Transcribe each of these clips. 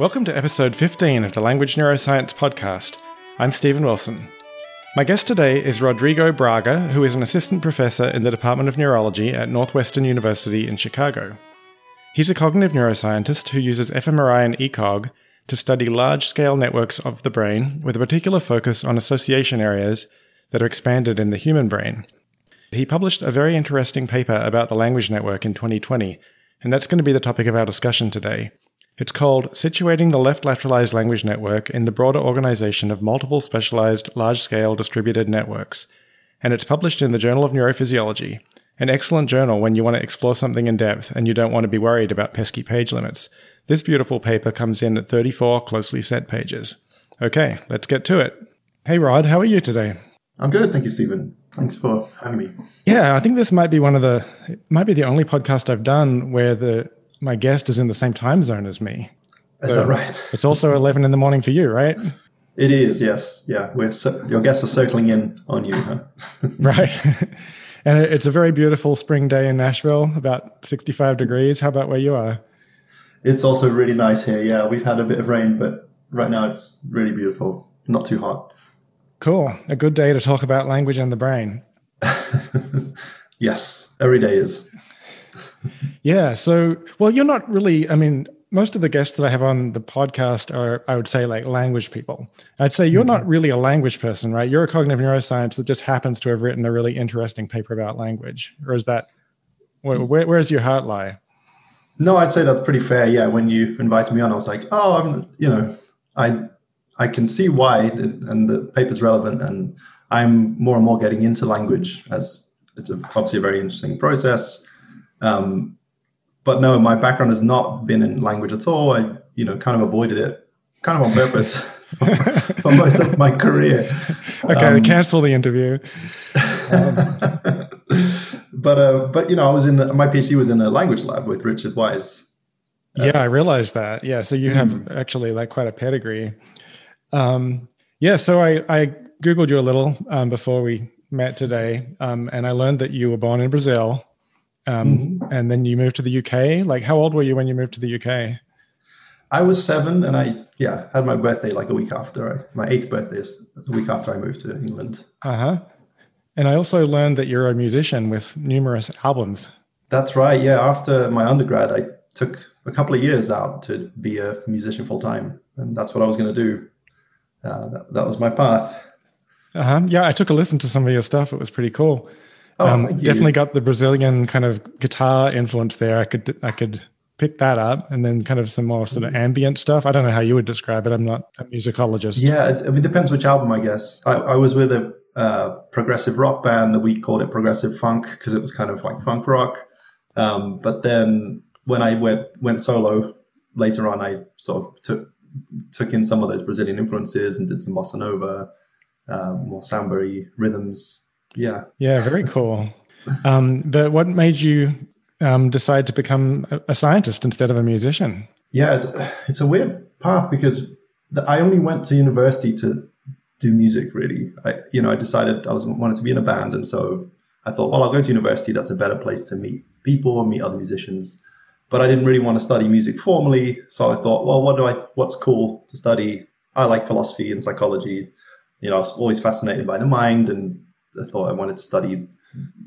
Welcome to episode 15 of the Language Neuroscience Podcast. I'm Stephen Wilson. My guest today is Rodrigo Braga, who is an assistant professor in the Department of Neurology at Northwestern University in Chicago. He's a cognitive neuroscientist who uses fMRI and ECOG to study large scale networks of the brain with a particular focus on association areas that are expanded in the human brain. He published a very interesting paper about the language network in 2020, and that's going to be the topic of our discussion today. It's called Situating the Left Lateralized Language Network in the Broader Organization of Multiple Specialized Large Scale Distributed Networks, and it's published in the Journal of Neurophysiology, an excellent journal when you want to explore something in depth and you don't want to be worried about pesky page limits. This beautiful paper comes in at 34 closely set pages. Okay, let's get to it. Hey Rod, how are you today? I'm good, thank you, Stephen. Thanks for having me. Yeah, I think this might be one of the might be the only podcast I've done where the my guest is in the same time zone as me. Is so that right? it's also 11 in the morning for you, right? It is, yes. Yeah, we're your guests are circling in on you. Huh? right. and it's a very beautiful spring day in Nashville, about 65 degrees. How about where you are? It's also really nice here. Yeah, we've had a bit of rain, but right now it's really beautiful. Not too hot. Cool. A good day to talk about language and the brain. yes, every day is yeah. So, well, you're not really, I mean, most of the guests that I have on the podcast are, I would say, like language people. I'd say you're mm-hmm. not really a language person, right? You're a cognitive neuroscience that just happens to have written a really interesting paper about language. Or is that, where, where, where's your heart lie? No, I'd say that's pretty fair. Yeah. When you invited me on, I was like, oh, I'm, you know, I, I can see why, and the paper's relevant, and I'm more and more getting into language as it's a, obviously a very interesting process. Um, but no, my background has not been in language at all. I, you know, kind of avoided it, kind of on purpose for, for most of my career. Okay, um, cancel the interview. Um, but uh, but you know, I was in my PhD was in a language lab with Richard Wise. Uh, yeah, I realized that. Yeah, so you have mm. actually like quite a pedigree. Um, yeah, so I I googled you a little um, before we met today, um, and I learned that you were born in Brazil um, mm-hmm. and then you moved to the UK. Like, how old were you when you moved to the UK? I was seven, and I yeah had my birthday like a week after I, my eighth birthday is a week after I moved to England. Uh huh. And I also learned that you're a musician with numerous albums. That's right. Yeah, after my undergrad, I took a couple of years out to be a musician full time, and that's what I was going to do. Uh, that, that was my path. Uh huh. Yeah, I took a listen to some of your stuff. It was pretty cool. Oh, um, definitely got the Brazilian kind of guitar influence there. I could I could pick that up, and then kind of some more sort of mm-hmm. ambient stuff. I don't know how you would describe it. I'm not a musicologist. Yeah, it, it depends which album, I guess. I, I was with a uh, progressive rock band that we called it progressive funk because it was kind of like funk rock. Um, but then when I went went solo later on, I sort of took took in some of those Brazilian influences and did some bossa nova, uh, more samba rhythms yeah. Yeah, very cool. um, but what made you um, decide to become a scientist instead of a musician? Yeah, it's, it's a weird path because the, I only went to university to do music. Really, I you know I decided I was wanted to be in a band, and so I thought, well, I'll go to university. That's a better place to meet people and meet other musicians. But I didn't really want to study music formally, so I thought, well, what do I? What's cool to study? I like philosophy and psychology. You know, I was always fascinated by the mind and I thought I wanted to study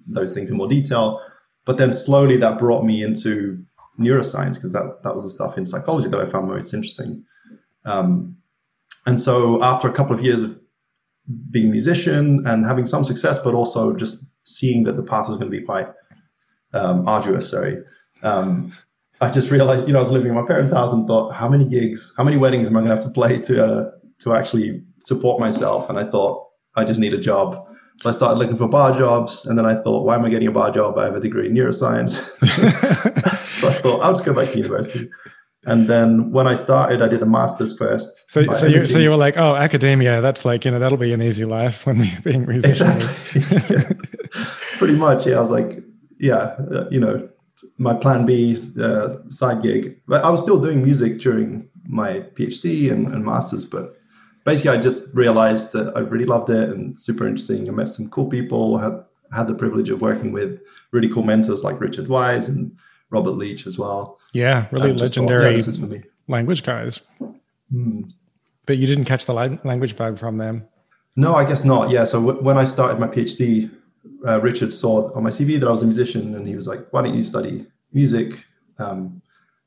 those things in more detail. But then slowly that brought me into neuroscience because that, that was the stuff in psychology that I found most interesting. Um, and so after a couple of years of being a musician and having some success, but also just seeing that the path was going to be quite um, arduous, sorry, um, I just realized, you know, I was living in my parents' house and thought, how many gigs, how many weddings am I going to have to play to uh, to actually support myself? And I thought, I just need a job. So I started looking for bar jobs, and then I thought, why am I getting a bar job? I have a degree in neuroscience. so I thought, I'll just go back to university. And then when I started, I did a master's first. So, so you, so you were like, oh, academia, that's like, you know, that'll be an easy life when we being musicians. Exactly. yeah. Pretty much. Yeah. I was like, yeah, uh, you know, my plan B uh, side gig. But I was still doing music during my PhD and, and master's, but basically, I just realized that I really loved it and super interesting. I met some cool people. Had had the privilege of working with really cool mentors like Richard Wise and Robert Leech as well. Yeah, really legendary. Thought, yeah, language guys. Hmm. But you didn't catch the language bug from them. No, I guess not. Yeah. So w- when I started my PhD, uh, Richard saw on my CV that I was a musician, and he was like, "Why don't you study music?" Um,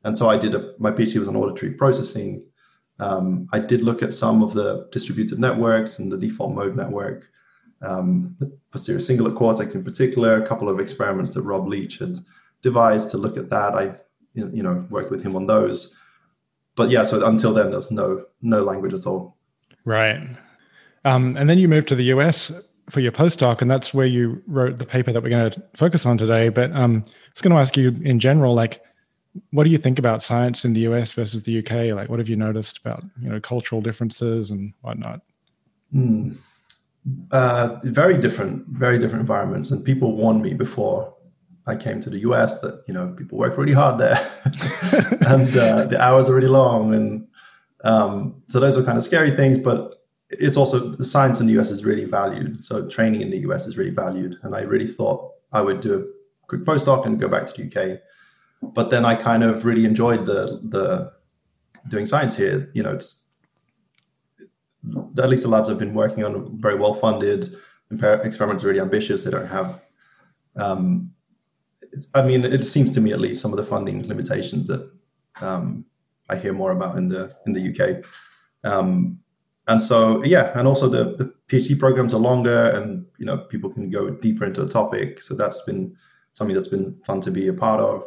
and so I did. A, my PhD was on auditory processing. Um, I did look at some of the distributed networks and the default mode network, um, the posterior cingulate cortex in particular. A couple of experiments that Rob Leech had devised to look at that. I, you know, worked with him on those. But yeah, so until then, there was no no language at all. Right. Um, and then you moved to the US for your postdoc, and that's where you wrote the paper that we're going to focus on today. But um, I was going to ask you in general, like, what do you think about science in the US versus the UK? Like, what have you noticed about you know cultural differences and whatnot? Mm. Uh, very different, very different environments, and people warned me before I came to the US that you know people work really hard there, and uh, the hours are really long, and um, so those are kind of scary things. But it's also the science in the US is really valued. So training in the US is really valued. And I really thought I would do a quick postdoc and go back to the UK. But then I kind of really enjoyed the the doing science here. You know, it's, at least the labs I've been working on are very well funded. Experiments are really ambitious. They don't have, um, I mean, it seems to me at least some of the funding limitations that um, I hear more about in the in the UK. Um, and so yeah and also the, the phd programs are longer and you know people can go deeper into a topic so that's been something that's been fun to be a part of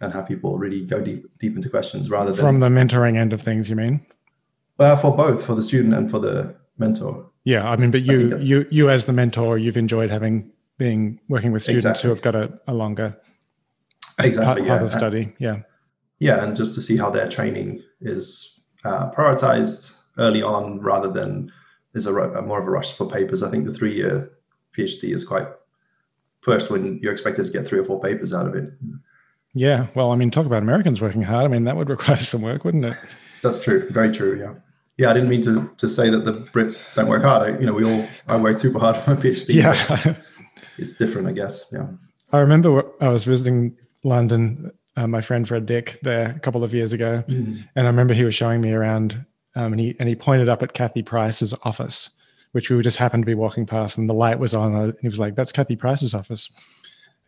and have people really go deep deep into questions rather than from the mentoring end of things you mean uh, for both for the student and for the mentor yeah i mean but you you you as the mentor you've enjoyed having being working with students exactly. who have got a, a longer exactly part, yeah. of the study yeah yeah and just to see how their training is uh, prioritized early on rather than there's a, a more of a rush for papers. I think the three year PhD is quite pushed when you're expected to get three or four papers out of it. Yeah, well, I mean, talk about Americans working hard. I mean, that would require some work, wouldn't it? That's true. Very true. Yeah. Yeah, I didn't mean to, to say that the Brits don't work hard. I, you know, we all I work super hard for my PhD. Yeah, it's different, I guess. Yeah. I remember I was visiting London. Uh, my friend Fred Dick there a couple of years ago, mm. and I remember he was showing me around um, and he and he pointed up at Cathy Price's office, which we just happened to be walking past, and the light was on. And he was like, "That's Cathy Price's office,"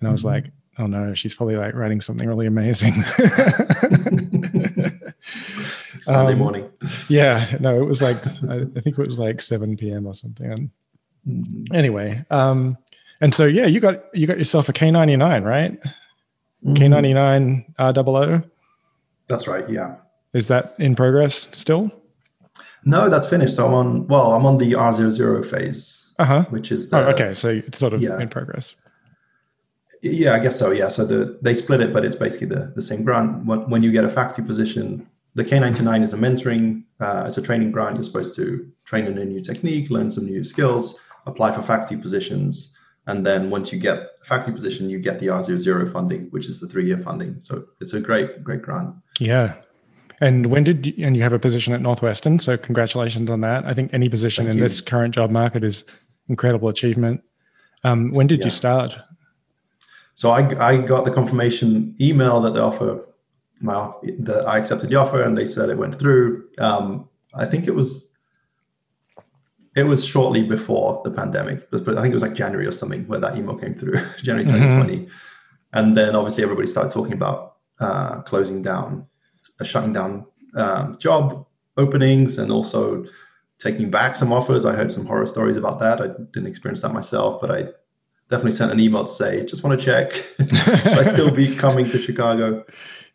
and I was mm-hmm. like, "Oh no, she's probably like writing something really amazing." Sunday um, morning. Yeah, no, it was like I, I, think it was like seven p.m. or something. And mm-hmm. anyway, um, and so yeah, you got you got yourself a K ninety nine, right? Mm-hmm. K ninety nine R double O. That's right. Yeah. Is that in progress still? No, that's finished. So I'm on. Well, I'm on the R00 phase, uh-huh. which is the, oh, okay. So it's sort of yeah. in progress. Yeah, I guess so. Yeah. So the they split it, but it's basically the the same grant. When, when you get a faculty position, the K99 is a mentoring, uh, it's a training grant. You're supposed to train in a new technique, learn some new skills, apply for faculty positions, and then once you get a faculty position, you get the R00 funding, which is the three year funding. So it's a great, great grant. Yeah, and when did you, and you have a position at Northwestern, so congratulations on that. I think any position Thank in you. this current job market is incredible achievement. Um, when did yeah. you start? So I, I got the confirmation email that the offer my that I accepted the offer, and they said it went through. Um, I think it was it was shortly before the pandemic, but I think it was like January or something where that email came through, January 2020, mm-hmm. and then obviously everybody started talking about uh, closing down shutting down um, job openings and also taking back some offers. I heard some horror stories about that. I didn't experience that myself, but I definitely sent an email to say, just want to check, should I still be coming to Chicago?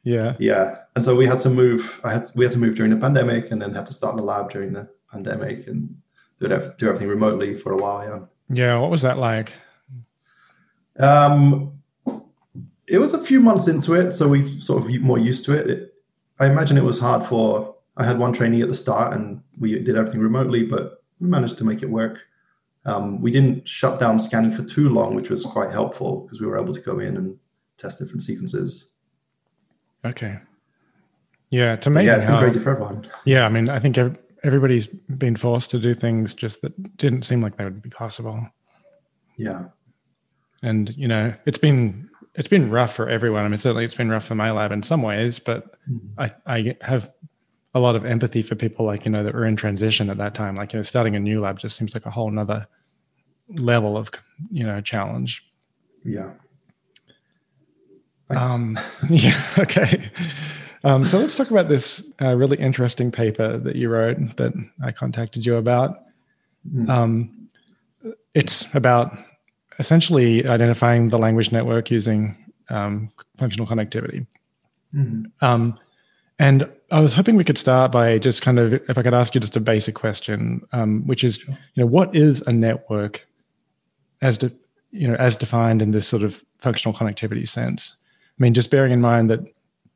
Yeah, yeah. And so we had to move. I had to, we had to move during the pandemic, and then had to start the lab during the pandemic and do it, do everything remotely for a while. Yeah. Yeah. What was that like? Um, it was a few months into it, so we sort of more used to it. it I imagine it was hard for. I had one trainee at the start, and we did everything remotely, but we managed to make it work. Um, we didn't shut down scanning for too long, which was quite helpful because we were able to go in and test different sequences. Okay. Yeah, it's amazing. But yeah, it's been how, crazy for everyone. Yeah, I mean, I think everybody's been forced to do things just that didn't seem like they would be possible. Yeah. And you know, it's been it's been rough for everyone. I mean, certainly it's been rough for my lab in some ways, but mm-hmm. I, I have a lot of empathy for people like you know that were in transition at that time. Like you know, starting a new lab just seems like a whole nother level of you know challenge. Yeah. Um, yeah. Okay. Um, so let's talk about this uh, really interesting paper that you wrote that I contacted you about. Mm. Um, it's about essentially identifying the language network using um, functional connectivity. Mm-hmm. Um, and I was hoping we could start by just kind of, if I could ask you just a basic question, um, which is, you know, what is a network as de- you know as defined in this sort of functional connectivity sense? I mean, just bearing in mind that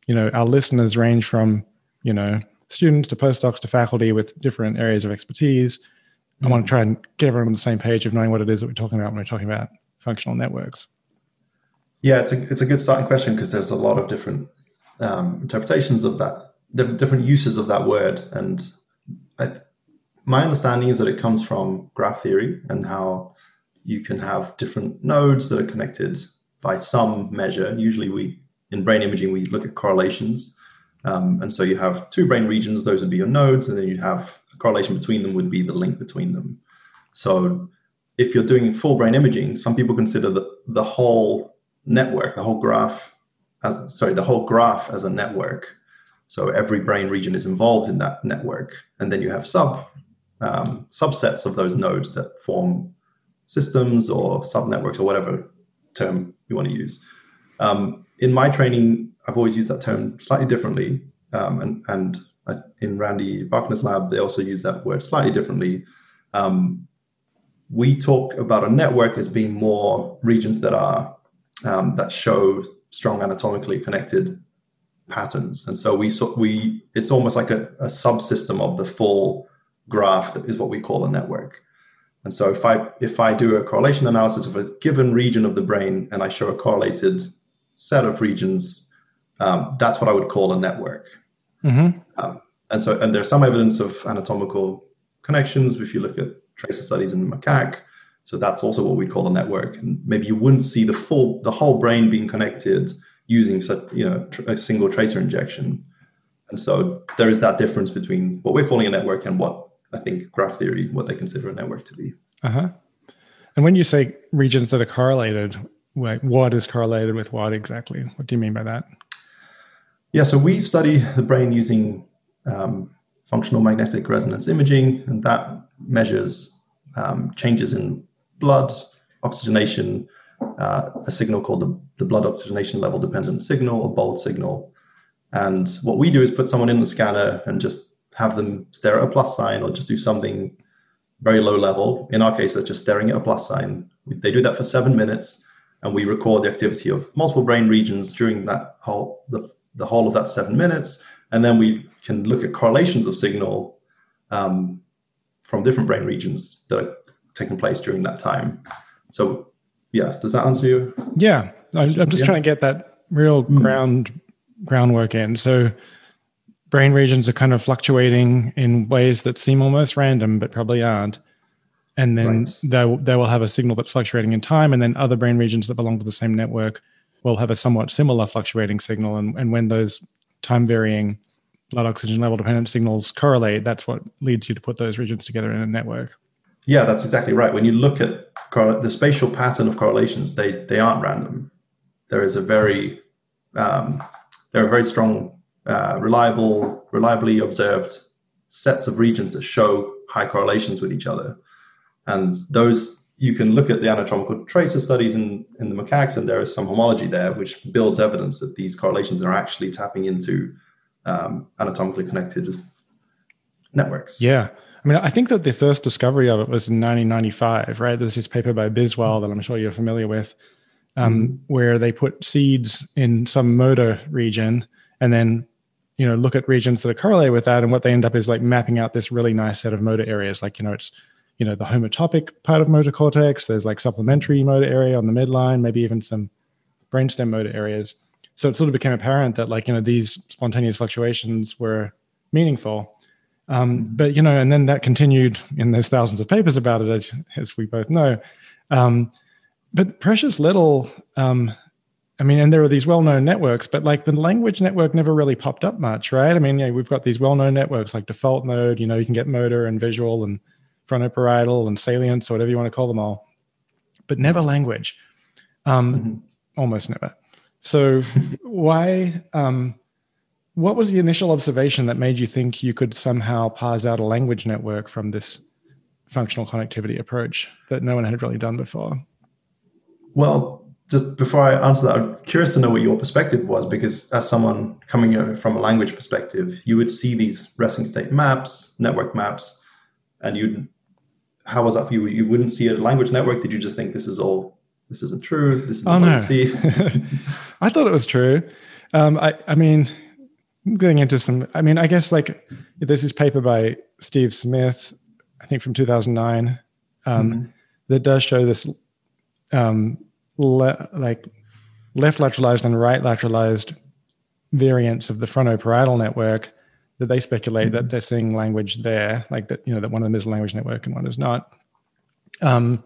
you know our listeners range from you know students to postdocs to faculty with different areas of expertise. Mm-hmm. I want to try and get everyone on the same page of knowing what it is that we're talking about when we're talking about functional networks. Yeah, it's a it's a good starting question because there's a lot of different um, interpretations of that, different uses of that word. And I, my understanding is that it comes from graph theory and how you can have different nodes that are connected by some measure. Usually, we in brain imaging we look at correlations, um, and so you have two brain regions; those would be your nodes, and then you'd have a correlation between them would be the link between them. So, if you're doing full brain imaging, some people consider the the whole network, the whole graph, as sorry, the whole graph as a network. So every brain region is involved in that network, and then you have sub um, subsets of those nodes that form systems or subnetworks or whatever term you want to use. Um, in my training, I've always used that term slightly differently, um, and and in Randy Buckner's lab, they also use that word slightly differently. Um, we talk about a network as being more regions that are um, that show strong anatomically connected patterns. And so we we it's almost like a, a subsystem of the full graph that is what we call a network. And so if I if I do a correlation analysis of a given region of the brain and I show a correlated set of regions, um, that's what I would call a network. Mm-hmm. Um, and so and there's some evidence of anatomical connections if you look at tracer studies in macaque. So that's also what we call a network. And maybe you wouldn't see the full, the whole brain being connected using such, you know, a single tracer injection. And so there is that difference between what we're calling a network and what I think graph theory, what they consider a network to be. Uh huh. And when you say regions that are correlated, what is correlated with what exactly? What do you mean by that? Yeah, so we study the brain using um, functional magnetic resonance imaging, and that measures um, changes in blood oxygenation, uh, a signal called the, the blood oxygenation level dependent signal or BOLD signal. And what we do is put someone in the scanner and just have them stare at a plus sign or just do something very low level. In our case, that's just staring at a plus sign. They do that for seven minutes, and we record the activity of multiple brain regions during that whole the, the whole of that seven minutes, and then we can look at correlations of signal um, from different brain regions that are taking place during that time. So, yeah, does that answer you? Yeah, I'm, just yeah. trying to get that real mm. ground groundwork in. So, brain regions are kind of fluctuating in ways that seem almost random, but probably aren't. And then right. they, they will have a signal that's fluctuating in time, and then other brain regions that belong to the same network will have a somewhat similar fluctuating signal. And, and when those time varying blood oxygen level dependent signals correlate, that's what leads you to put those regions together in a network. Yeah, that's exactly right. When you look at the spatial pattern of correlations, they they aren't random. There is a very um, there are very strong, uh, reliable, reliably observed sets of regions that show high correlations with each other, and those you can look at the anatomical tracer studies in, in the macaques, and there is some homology there, which builds evidence that these correlations are actually tapping into um, anatomically connected networks. Yeah. I mean, I think that the first discovery of it was in 1995, right? There's this paper by Biswal that I'm sure you're familiar with, um, mm-hmm. where they put seeds in some motor region and then, you know, look at regions that are correlated with that. And what they end up is like mapping out this really nice set of motor areas. Like, you know, it's, you know, the homotopic part of motor cortex. There's like supplementary motor area on the midline, maybe even some brainstem motor areas. So it sort of became apparent that like, you know, these spontaneous fluctuations were meaningful. Um, mm-hmm. but you know, and then that continued, and there's thousands of papers about it, as as we both know. Um, but precious little um, I mean, and there are these well-known networks, but like the language network never really popped up much, right? I mean, yeah, we've got these well-known networks like default mode. You know, you can get motor and visual and frontoparietal and salience or whatever you want to call them all, but never language. Um, mm-hmm. Almost never. So, why? What was the initial observation that made you think you could somehow parse out a language network from this functional connectivity approach that no one had really done before? Well, just before I answer that, I'm curious to know what your perspective was because, as someone coming from a language perspective, you would see these resting state maps, network maps, and you'd. How was that for you? You wouldn't see a language network. Did you just think this is all? This isn't true. This is oh no. I thought it was true. Um, I, I mean, getting into some. I mean, I guess like there's this paper by Steve Smith, I think from 2009, um, mm-hmm. that does show this um, le- like left lateralized and right lateralized variants of the frontoparietal network that they speculate mm-hmm. that they're seeing language there, like that, you know, that one of them is a language network and one is not. Um,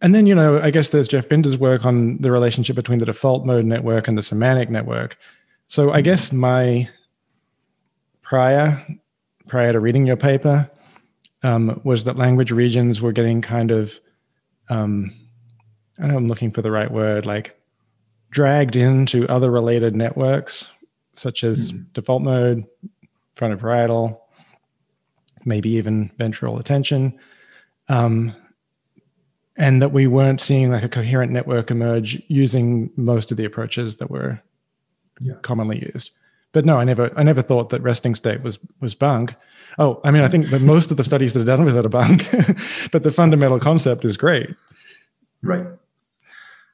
and then, you know, I guess there's Jeff Binder's work on the relationship between the default mode network and the semantic network. So I mm-hmm. guess my prior, prior to reading your paper, um, was that language regions were getting kind of um, I know I'm looking for the right word, like dragged into other related networks, such as mm. default mode, frontoparietal, maybe even ventral attention. Um, and that we weren't seeing like a coherent network emerge using most of the approaches that were yeah. commonly used. But no, I never, I never thought that resting state was was bunk. Oh, I mean, I think that most of the studies that are done with it are bunk, but the fundamental concept is great. Right.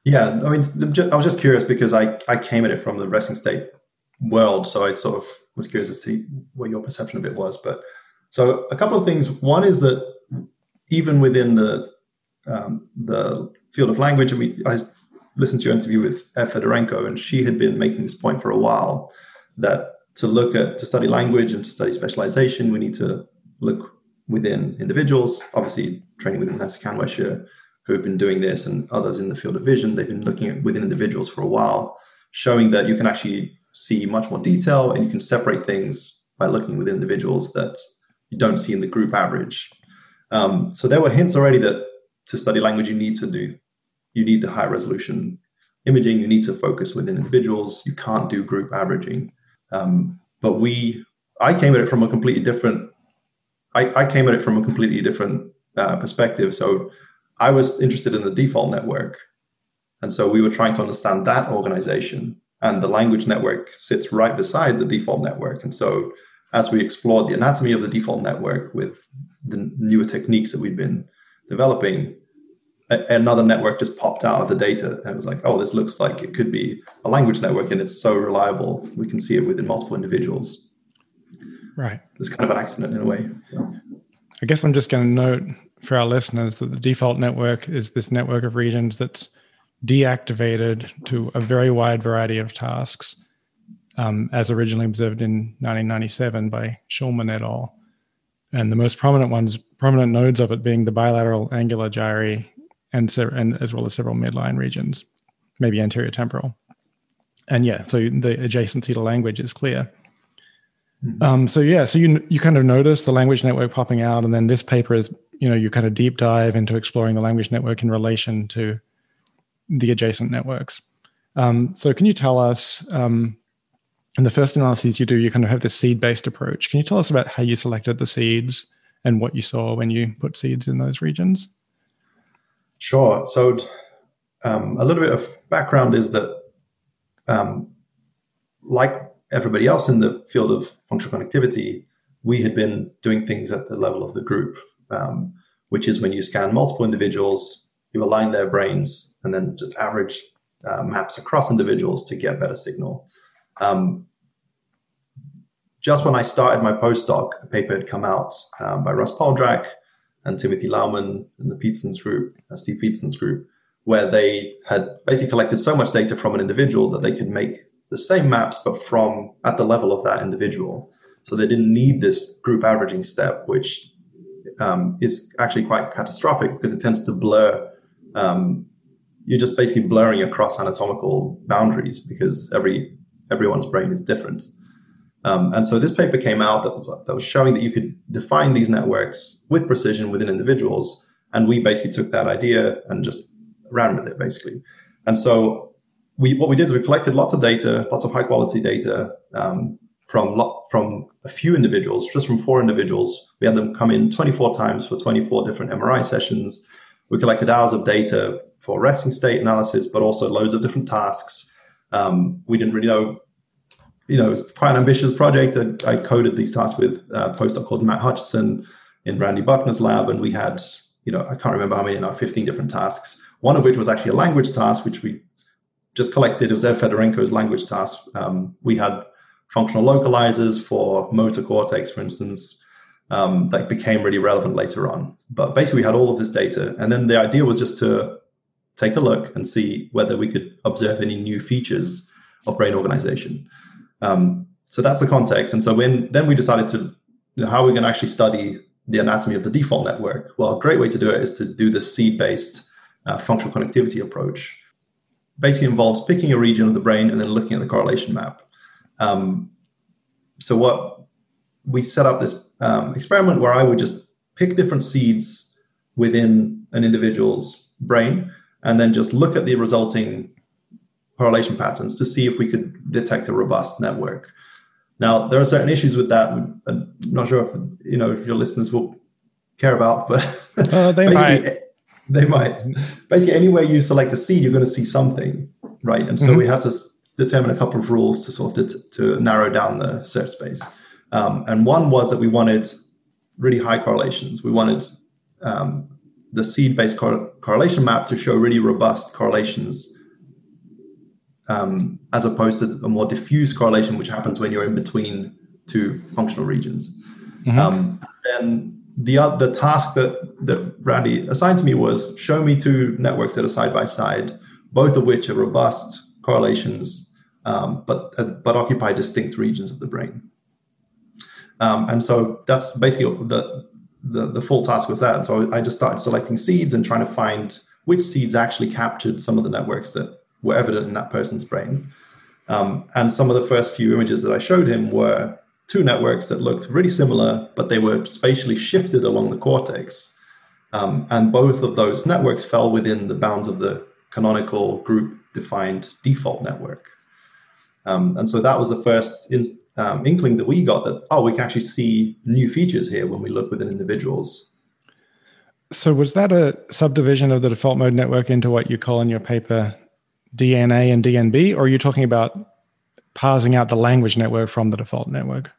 Yeah, I mean, I was just curious because I, I came at it from the resting state world, so I sort of was curious as to what your perception of it was. But so a couple of things. One is that even within the um, the field of language, I mean, I listened to your interview with Ev Fedorenko, and she had been making this point for a while that to look at to study language and to study specialization, we need to look within individuals. Obviously, training within Nancy Kanwisher who have been doing this and others in the field of vision. They've been looking at within individuals for a while, showing that you can actually see much more detail and you can separate things by looking within individuals that you don't see in the group average. Um, so there were hints already that to study language, you need to do, you need the high resolution imaging, you need to focus within individuals, you can't do group averaging. Um, but we, I came at it from a completely different, I, I came at it from a completely different uh, perspective. So I was interested in the default network. And so we were trying to understand that organization. And the language network sits right beside the default network. And so as we explored the anatomy of the default network with the newer techniques that we've been developing, a- another network just popped out of the data. And it was like, oh, this looks like it could be a language network and it's so reliable. We can see it within multiple individuals. Right. It's kind of an accident in a way. I guess I'm just going to note for our listeners that the default network is this network of regions that's deactivated to a very wide variety of tasks, um, as originally observed in 1997 by Shulman et al. And the most prominent ones, prominent nodes of it being the bilateral angular gyri and, so, and as well as several midline regions, maybe anterior temporal. And yeah, so the adjacency to language is clear. Mm-hmm. Um, so yeah, so you you kind of notice the language network popping out, and then this paper is you know you kind of deep dive into exploring the language network in relation to the adjacent networks. Um, so can you tell us um, in the first analyses you do, you kind of have this seed based approach. Can you tell us about how you selected the seeds and what you saw when you put seeds in those regions? Sure. So um, a little bit of background is that um, like everybody else in the field of functional connectivity, we had been doing things at the level of the group, um, which is when you scan multiple individuals, you align their brains, and then just average uh, maps across individuals to get better signal. Um, just when I started my postdoc, a paper had come out um, by Russ Poldrack and Timothy Laumann and the Petersen's group, uh, Steve Petersen's group, where they had basically collected so much data from an individual that they could make the same maps, but from at the level of that individual. So they didn't need this group averaging step, which um, is actually quite catastrophic because it tends to blur um, you're just basically blurring across anatomical boundaries because every everyone's brain is different. Um, and so this paper came out that was that was showing that you could define these networks with precision within individuals, and we basically took that idea and just ran with it basically. And so we what we did is we collected lots of data, lots of high quality data um, from lot, from a few individuals, just from four individuals. We had them come in 24 times for 24 different MRI sessions. We collected hours of data for resting state analysis, but also loads of different tasks. Um, we didn't really know, you know, it was quite an ambitious project. I, I coded these tasks with a postdoc called Matt Hutchison in Randy Buckner's lab, and we had, you know, I can't remember how many now, 15 different tasks. One of which was actually a language task, which we just collected. It was Ev Fedorenko's language task. Um, we had functional localizers for motor cortex, for instance, um, that became really relevant later on. But basically, we had all of this data. And then the idea was just to take a look and see whether we could observe any new features of brain organization. Um, so that's the context. And so when then we decided to, you know, how are we going to actually study the anatomy of the default network? Well, a great way to do it is to do the seed-based uh, functional connectivity approach. Basically involves picking a region of the brain and then looking at the correlation map. Um, so what we set up this um, experiment where I would just pick different seeds within an individual's brain and then just look at the resulting correlation patterns to see if we could detect a robust network. Now, there are certain issues with that. I'm not sure if you know if your listeners will care about, but uh, they might. They might. Basically, anywhere you select a seed, you're going to see something, right? And so mm-hmm. we had to determine a couple of rules to sort of det- to narrow down the search space. Um, and one was that we wanted really high correlations. We wanted um, the seed-based cor- correlation map to show really robust correlations, um, as opposed to a more diffuse correlation, which happens when you're in between two functional regions. Mm-hmm. Um, and the the task that that Randy assigned to me was show me two networks that are side by side, both of which are robust correlations um, but uh, but occupy distinct regions of the brain. Um, and so that's basically the, the, the full task was that. And so I just started selecting seeds and trying to find which seeds actually captured some of the networks that were evident in that person's brain. Um, and some of the first few images that I showed him were two networks that looked really similar, but they were spatially shifted along the cortex. Um, and both of those networks fell within the bounds of the canonical group defined default network. Um, and so that was the first in, um, inkling that we got that, oh, we can actually see new features here when we look within individuals. So was that a subdivision of the default mode network into what you call in your paper DNA and DNB, or are you talking about parsing out the language network from the default network?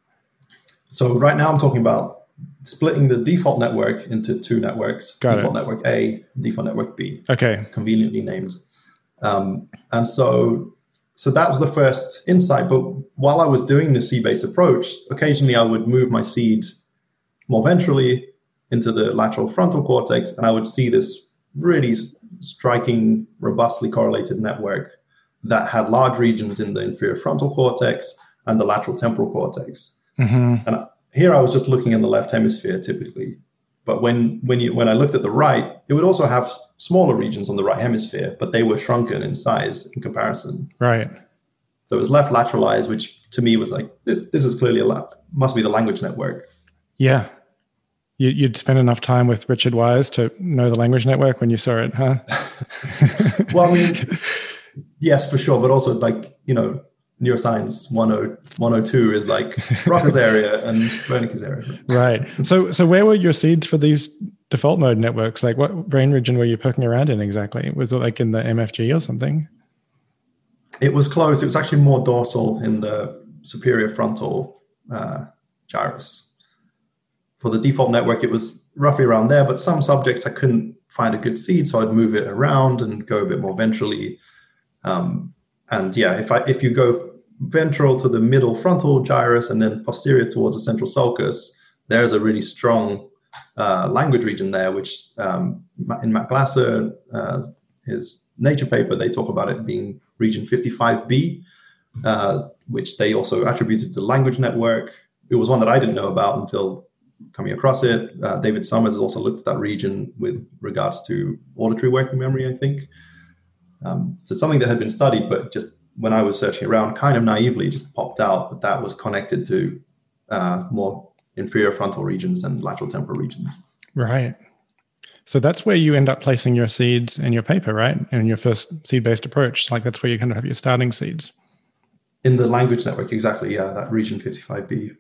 So right now I'm talking about splitting the default network into two networks: Got default it. network A, default network B. Okay, conveniently named. Um, and so so that was the first insight. But while I was doing the seed-based approach, occasionally I would move my seed more ventrally into the lateral frontal cortex, and I would see this really striking, robustly correlated network that had large regions in the inferior frontal cortex and the lateral temporal cortex. Mm-hmm. And here I was just looking in the left hemisphere typically. But when when you when I looked at the right, it would also have smaller regions on the right hemisphere, but they were shrunken in size in comparison. Right. So it was left lateralized, which to me was like this. This is clearly a. Must be the language network. Yeah. You, you'd spend enough time with Richard Wise to know the language network when you saw it, huh? well, I mean, yes, for sure, but also like you know, neuroscience 102 is like Broca's area and Wernicke's area. Right. So so where were your seeds for these default mode networks? Like what brain region were you poking around in exactly? Was it like in the MFG or something? It was close. It was actually more dorsal in the superior frontal uh, gyrus. For the default network, it was roughly around there, but some subjects I couldn't find a good seed, so I'd move it around and go a bit more ventrally. Um, and yeah, if I if you go ventral to the middle frontal gyrus and then posterior towards the central sulcus, there's a really strong uh, language region there, which um, in Matt Glasser, uh, his Nature paper, they talk about it being region 55B, uh, which they also attributed to language network. It was one that I didn't know about until coming across it. Uh, David Somers has also looked at that region with regards to auditory working memory, I think. Um, so something that had been studied, but just when I was searching around, kind of naively, just popped out that that was connected to uh, more inferior frontal regions and lateral temporal regions. Right. So that's where you end up placing your seeds in your paper, right? In your first seed-based approach, like that's where you kind of have your starting seeds. In the language network, exactly. Yeah, that region 55B.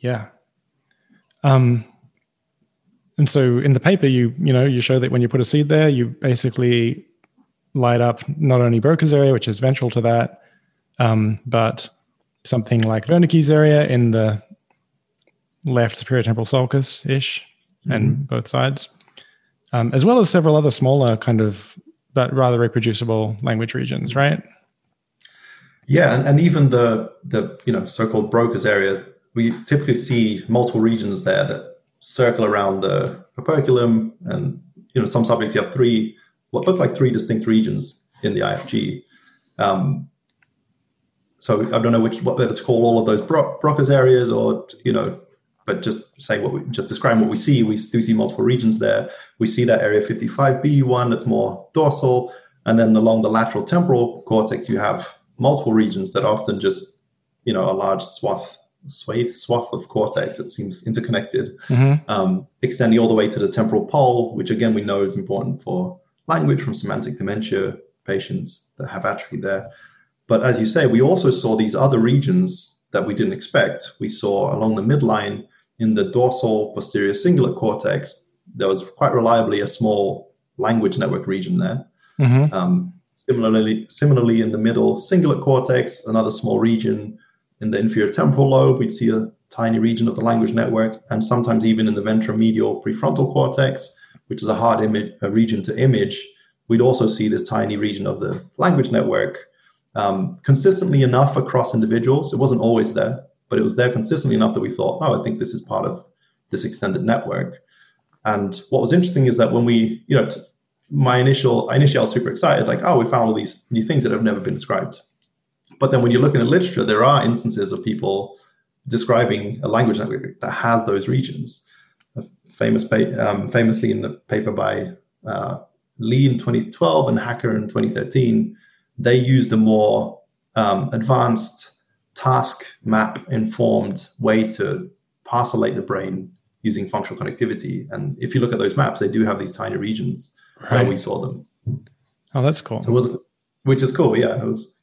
Yeah. Um, and so in the paper, you you know you show that when you put a seed there, you basically light up not only Broca's area, which is ventral to that, um, but something like Wernicke's area in the left superior temporal sulcus ish, mm-hmm. and both sides um, as well as several other smaller kind of but rather reproducible language regions, right? Yeah, and, and even the the you know so-called Broca's area, we typically see multiple regions there that circle around the operculum, and you know some subjects you have three what look like three distinct regions in the IFG. Um, so I don't know which what whether to call all of those Bro- Broca's areas or you know but just say what we just describe what we see. We do see multiple regions there. We see that area 55B one that's more dorsal, and then along the lateral temporal cortex, you have multiple regions that often just you know a large swath swathe swath of cortex that seems interconnected, mm-hmm. um, extending all the way to the temporal pole, which again we know is important for language from semantic dementia patients that have atrophy there. But as you say, we also saw these other regions that we didn't expect. We saw along the midline in the dorsal posterior cingulate cortex, there was quite reliably a small language network region there. Mm-hmm. Um, similarly, similarly in the middle cingulate cortex, another small region in the inferior temporal lobe, we'd see a tiny region of the language network, and sometimes even in the ventromedial prefrontal cortex, which is a hard image, a region to image, we'd also see this tiny region of the language network um, consistently enough across individuals. It wasn't always there, but it was there consistently enough that we thought, oh, I think this is part of this extended network. And what was interesting is that when we, you know, t- my initial, initially I was super excited, like, oh, we found all these new things that have never been described. But then when you look in the literature, there are instances of people describing a language network that has those regions. A famous, um, famously in the paper by uh, Lee in 2012 and Hacker in 2013, they used a more um, advanced task map informed way to parcellate the brain using functional connectivity. And if you look at those maps, they do have these tiny regions right. where we saw them. Oh, that's cool. So it was, which is cool. Yeah, it was.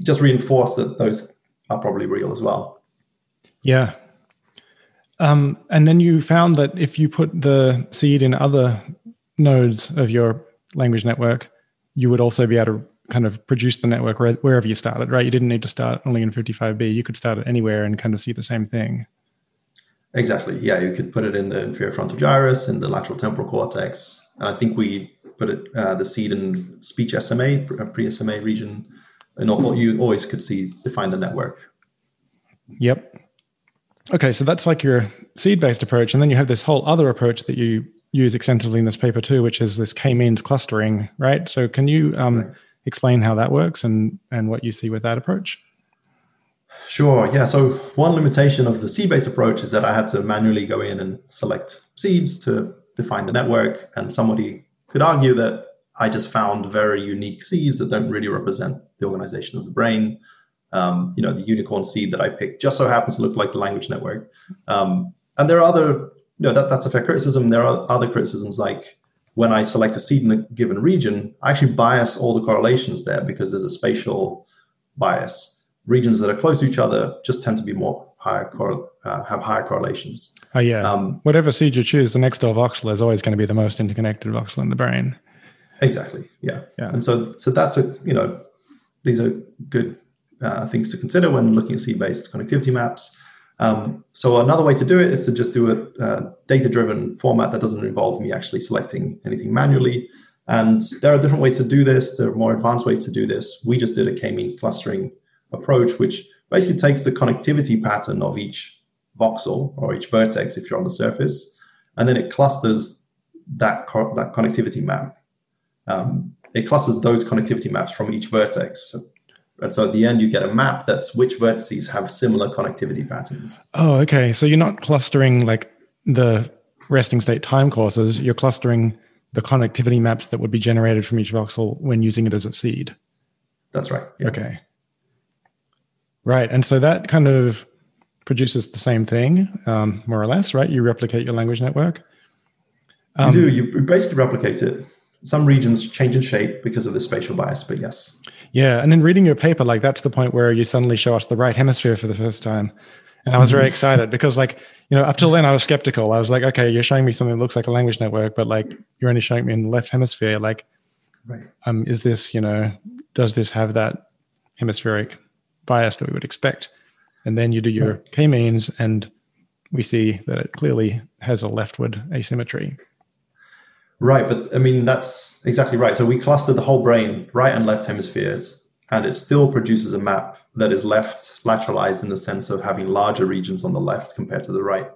Just reinforce that those are probably real as well. Yeah. Um, and then you found that if you put the seed in other nodes of your language network, you would also be able to kind of produce the network wherever you started, right? You didn't need to start only in 55B. You could start it anywhere and kind of see the same thing. Exactly. Yeah, you could put it in the inferior frontal gyrus, in the lateral temporal cortex, and I think we put it uh, the seed in speech SMA, pre SMA region, and you always could see define the network. Yep. Okay, so that's like your seed based approach, and then you have this whole other approach that you use extensively in this paper too, which is this k-means clustering, right? So can you um, right explain how that works and and what you see with that approach? Sure. Yeah. So one limitation of the seed-based approach is that I had to manually go in and select seeds to define the network, and somebody could argue that I just found very unique seeds that don't really represent the organization of the brain. Um, you know, the unicorn seed that I picked just so happens to look like the language network. Um, and there are other, you know, that, that's a fair criticism. There are other criticisms like when I select a seed in a given region, I actually bias all the correlations there because there's a spatial bias. Regions that are close to each other just tend to be more higher, cor- uh, have higher correlations. Oh yeah. Um, Whatever seed you choose, the next door voxel is always going to be the most interconnected voxel in the brain. Exactly. Yeah. Yeah. And so, so that's a you know, these are good uh, things to consider when looking at seed-based connectivity maps. Um, so another way to do it is to just do a, a data-driven format that doesn't involve me actually selecting anything manually. And there are different ways to do this. There are more advanced ways to do this. We just did a k-means clustering approach, which basically takes the connectivity pattern of each voxel or each vertex if you're on the surface, and then it clusters that co- that connectivity map. Um, it clusters those connectivity maps from each vertex. So and so at the end, you get a map that's which vertices have similar connectivity patterns. Oh, okay. So you're not clustering like the resting state time courses, you're clustering the connectivity maps that would be generated from each voxel when using it as a seed. That's right. Yeah. Okay. Right. And so that kind of produces the same thing, um, more or less, right? You replicate your language network. Um, you do. You basically replicate it. Some regions change in shape because of the spatial bias, but yes. Yeah. And in reading your paper, like that's the point where you suddenly show us the right hemisphere for the first time. And I was very mm-hmm. excited because, like, you know, up till then I was skeptical. I was like, okay, you're showing me something that looks like a language network, but like you're only showing me in the left hemisphere. Like, right. um, is this, you know, does this have that hemispheric bias that we would expect? And then you do your right. k means, and we see that it clearly has a leftward asymmetry. Right, but I mean that's exactly right. So we cluster the whole brain, right and left hemispheres, and it still produces a map that is left lateralized in the sense of having larger regions on the left compared to the right,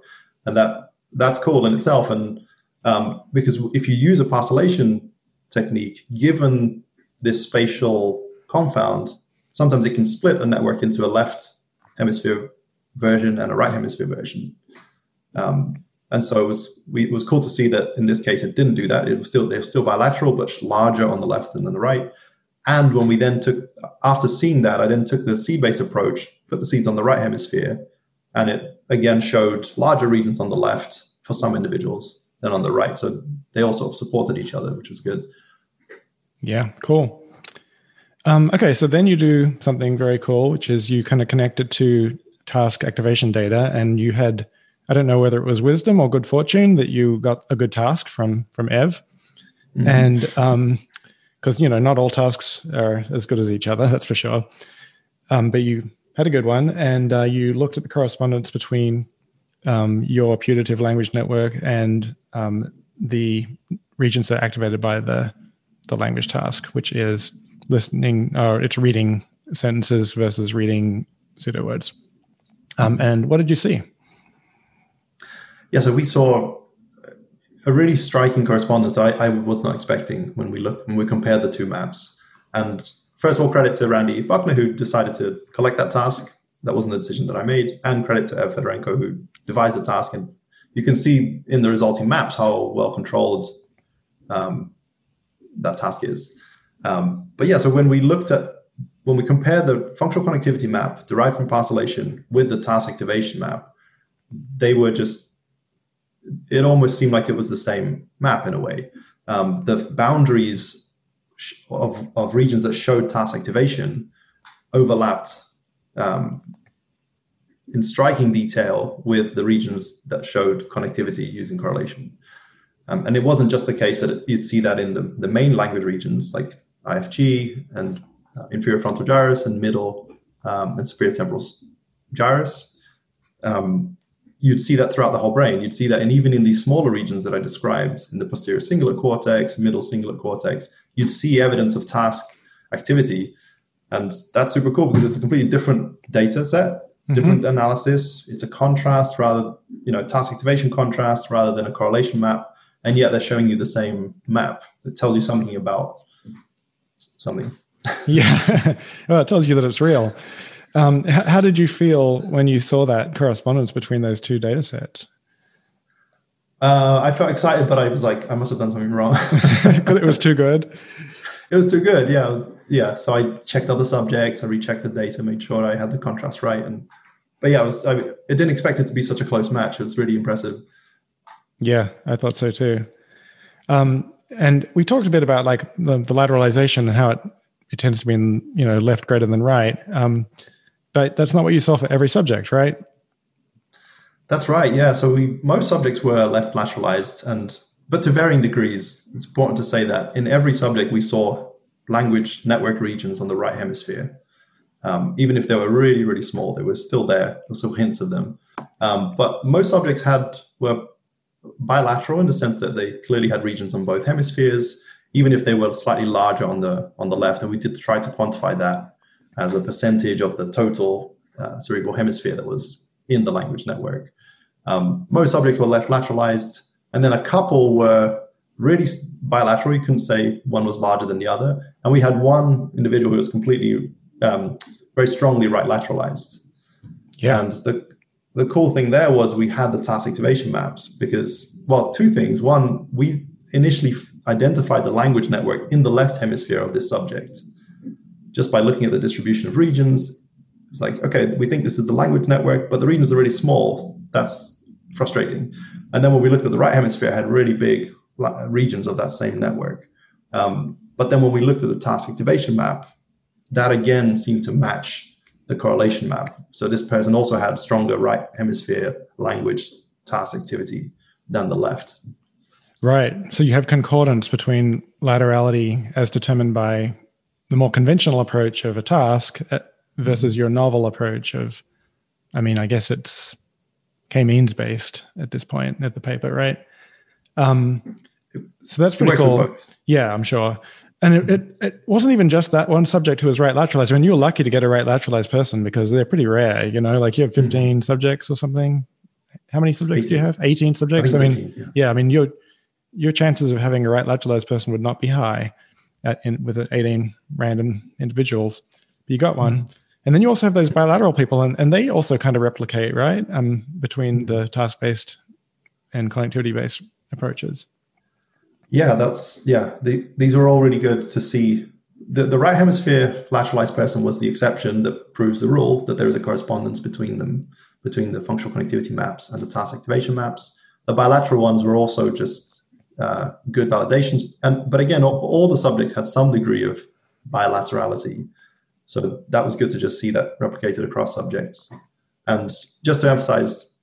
and that that's cool in itself. And um, because if you use a parcellation technique, given this spatial confound, sometimes it can split a network into a left hemisphere version and a right hemisphere version. Um, and so it was we, it was cool to see that in this case it didn't do that. It was still they're still bilateral, but larger on the left than on the right. And when we then took after seeing that, I then took the seed base approach, put the seeds on the right hemisphere, and it again showed larger regions on the left for some individuals than on the right. So they also supported each other, which was good. Yeah, cool. Um, okay, so then you do something very cool, which is you kind of connect it to task activation data, and you had I don't know whether it was wisdom or good fortune that you got a good task from from Ev, mm-hmm. and because um, you know not all tasks are as good as each other, that's for sure. Um, but you had a good one, and uh, you looked at the correspondence between um, your putative language network and um, the regions that are activated by the the language task, which is listening or it's reading sentences versus reading pseudo words. Um, and what did you see? Yeah, so we saw a really striking correspondence that I, I, was not expecting when we look when we compared the two maps. And first of all, credit to Randy Buckner who decided to collect that task. That wasn't a decision that I made, and credit to Ev Fedorenko who devised the task. And you can see in the resulting maps how well controlled um, that task is. Um, but yeah, so when we looked at when we compared the functional connectivity map derived from parcellation with the task activation map, they were just it almost seemed like it was the same map in a way. Um, the boundaries of, of regions that showed task activation overlapped um, in striking detail with the regions that showed connectivity using correlation. Um, and it wasn't just the case that it, you'd see that in the, the main language regions like IFG and uh, inferior frontal gyrus and middle um, and superior temporal gyrus. Um, you'd see that throughout the whole brain. You'd see that, and even in these smaller regions that I described, in the posterior cingulate cortex, middle cingulate cortex, you'd see evidence of task activity, and that's super cool because it's a completely different data set, mm-hmm. different analysis. It's a contrast rather, you know, task activation contrast rather than a correlation map, and yet they're showing you the same map. that tells you something about something. yeah, well, it tells you that it's real. Um, how, how did you feel when you saw that correspondence between those two data sets? Uh, I felt excited, but I was like, I must have done something wrong because it was too good. It was too good. Yeah, was, yeah. So I checked other subjects, I rechecked the data, made sure I had the contrast right, and but yeah, I was. I, I didn't expect it to be such a close match. It was really impressive. Yeah, I thought so too. Um, and we talked a bit about like the, the lateralization and how it it tends to be in you know left greater than right. Um, but that's not what you saw for every subject, right? That's right. Yeah. So we most subjects were left lateralized, and but to varying degrees. It's important to say that in every subject we saw language network regions on the right hemisphere. Um, even if they were really, really small, they were still there. There's still hints of them. Um, but most subjects had were bilateral in the sense that they clearly had regions on both hemispheres, even if they were slightly larger on the on the left. And we did try to quantify that as a percentage of the total uh, cerebral hemisphere that was in the language network. Um, most subjects were left lateralized, and then a couple were really bilateral. You couldn't say one was larger than the other. And we had one individual who was completely, um, very strongly right lateralized. Yeah. And the, the cool thing there was we had the task activation maps because, well, two things. One, we initially identified the language network in the left hemisphere of this subject just by looking at the distribution of regions. It's like, okay, we think this is the language network, but the regions are really small. That's frustrating. And then when we looked at the right hemisphere, had really big regions of that same network. Um, but then when we looked at the task activation map, that again seemed to match the correlation map. So this person also had stronger right hemisphere language task activity than the left. Right. So you have concordance between laterality as determined by the more conventional approach of a task uh, versus your novel approach of, I mean, I guess it's k-means based at this point at the paper, right? Um, so that's pretty cool. Yeah, I'm sure. And it, it, it, wasn't even just that one subject who was right lateralized. I mean, you were lucky to get a right lateralized person because they're pretty rare. You know, like you have 15 mm-hmm. subjects or something. How many subjects 18. do you have? 18 subjects. I, I mean, 18, yeah. yeah. I mean, your your chances of having a right lateralized person would not be high at, in, with 18 random individuals. But you got one. Mm-hmm. And then you also have those bilateral people, and, and they also kind of replicate, right? Um, between the task based and connectivity based approaches. Yeah, that's yeah. The, these are all really good to see. The, the right hemisphere lateralized person was the exception that proves the rule that there is a correspondence between them, between the functional connectivity maps and the task activation maps. The bilateral ones were also just uh, good validations, and but again, all, all the subjects had some degree of bilaterality. So that was good to just see that replicated across subjects. And just to emphasize,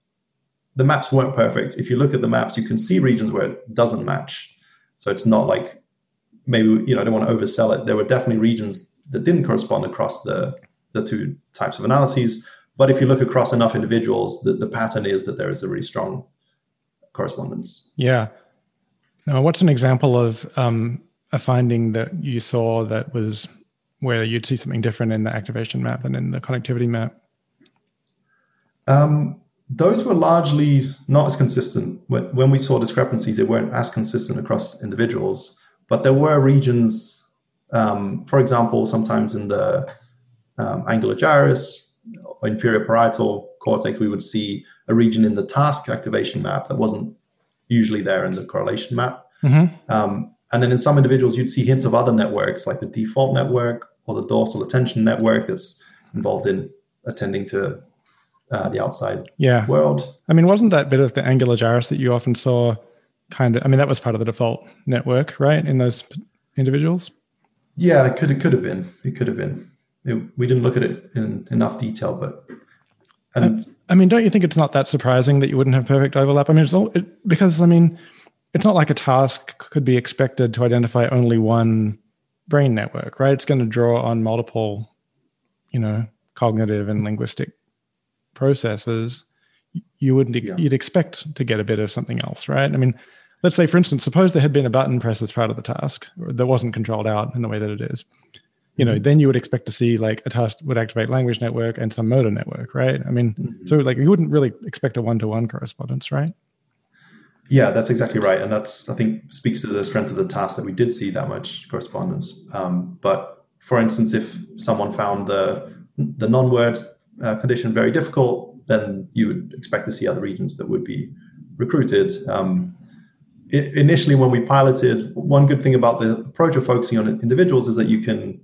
the maps weren't perfect. If you look at the maps, you can see regions where it doesn't match. So it's not like maybe you know I don't want to oversell it. There were definitely regions that didn't correspond across the the two types of analyses. But if you look across enough individuals, the, the pattern is that there is a really strong correspondence. Yeah. Now, what's an example of um, a finding that you saw that was where you'd see something different in the activation map than in the connectivity map? Um, those were largely not as consistent. When, when we saw discrepancies, they weren't as consistent across individuals, but there were regions, um, for example, sometimes in the um, angular gyrus or inferior parietal cortex, we would see a region in the task activation map that wasn't usually there in the correlation map. Mm-hmm. Um, and then in some individuals, you'd see hints of other networks like the default network or the dorsal attention network that's involved in attending to uh, the outside yeah. world. I mean, wasn't that bit of the angular gyrus that you often saw kind of, I mean, that was part of the default network, right? In those individuals? Yeah, it could, it could have been. It could have been. It, we didn't look at it in enough detail, but. And, I, I, mean, don't you think it's not that surprising that you wouldn't have perfect overlap? I mean, it's all, it, because, I mean, it's not like a task could be expected to identify only one brain network, right? It's going to draw on multiple, you know, cognitive and linguistic processes, you wouldn't yeah. you'd expect to get a bit of something else, right? I mean, let's say for instance, suppose there had been a button press as part of the task that wasn't controlled out in the way that it is. You know, mm-hmm. then you would expect to see like a task would activate language network and some motor network, right? I mean, mm-hmm. so like you wouldn't really expect a one-to-one correspondence, right? Yeah, that's exactly right, and that's I think speaks to the strength of the task that we did see that much correspondence. Um, but for instance, if someone found the the non-words uh, condition very difficult, then you would expect to see other regions that would be recruited. Um, it, initially, when we piloted, one good thing about the approach of focusing on individuals is that you can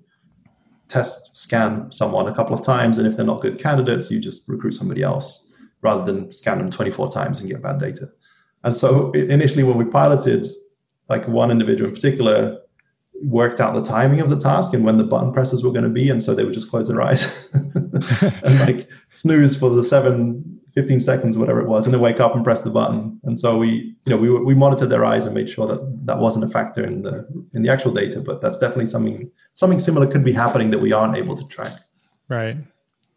test scan someone a couple of times, and if they're not good candidates, you just recruit somebody else rather than scan them 24 times and get bad data. And so initially, when we piloted, like one individual in particular worked out the timing of the task and when the button presses were going to be. And so they would just close their eyes and like snooze for the seven, 15 seconds, whatever it was, and then wake up and press the button. And so we, you know, we, we monitored their eyes and made sure that that wasn't a factor in the, in the actual data, but that's definitely something, something similar could be happening that we aren't able to track. Right.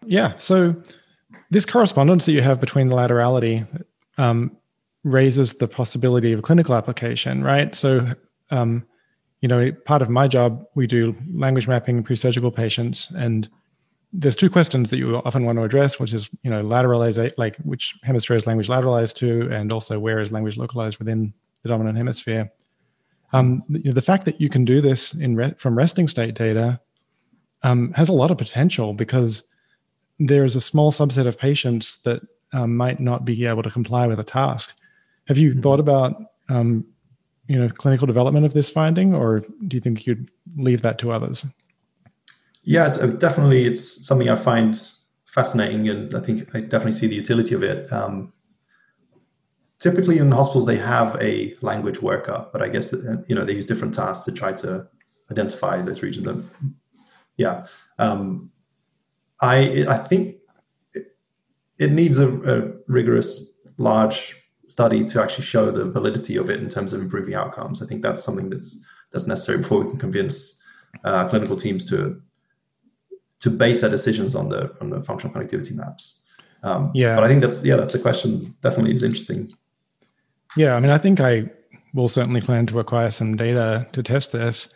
Yeah. So this correspondence that you have between the laterality um, raises the possibility of clinical application, right? So, um, you know, part of my job, we do language mapping in pre-surgical patients, and there's two questions that you often want to address, which is, you know, lateralize, like which hemisphere is language lateralized to, and also where is language localized within the dominant hemisphere. Um, you know, the fact that you can do this in re- from resting state data um, has a lot of potential because there is a small subset of patients that um, might not be able to comply with a task. Have you mm-hmm. thought about um, you know clinical development of this finding, or do you think you'd leave that to others? Yeah, it's, uh, definitely, it's something I find fascinating, and I think I definitely see the utility of it. Um, typically, in hospitals, they have a language workup, but I guess uh, you know they use different tasks to try to identify those regions. And yeah, um, I I think it, it needs a, a rigorous, large study to actually show the validity of it in terms of improving outcomes. I think that's something that's that's necessary before we can convince uh, clinical teams to to base their decisions on the on the functional connectivity maps. Um, yeah, but I think that's yeah, that's a question. Definitely is interesting. Yeah, I mean, I think I will certainly plan to acquire some data to test this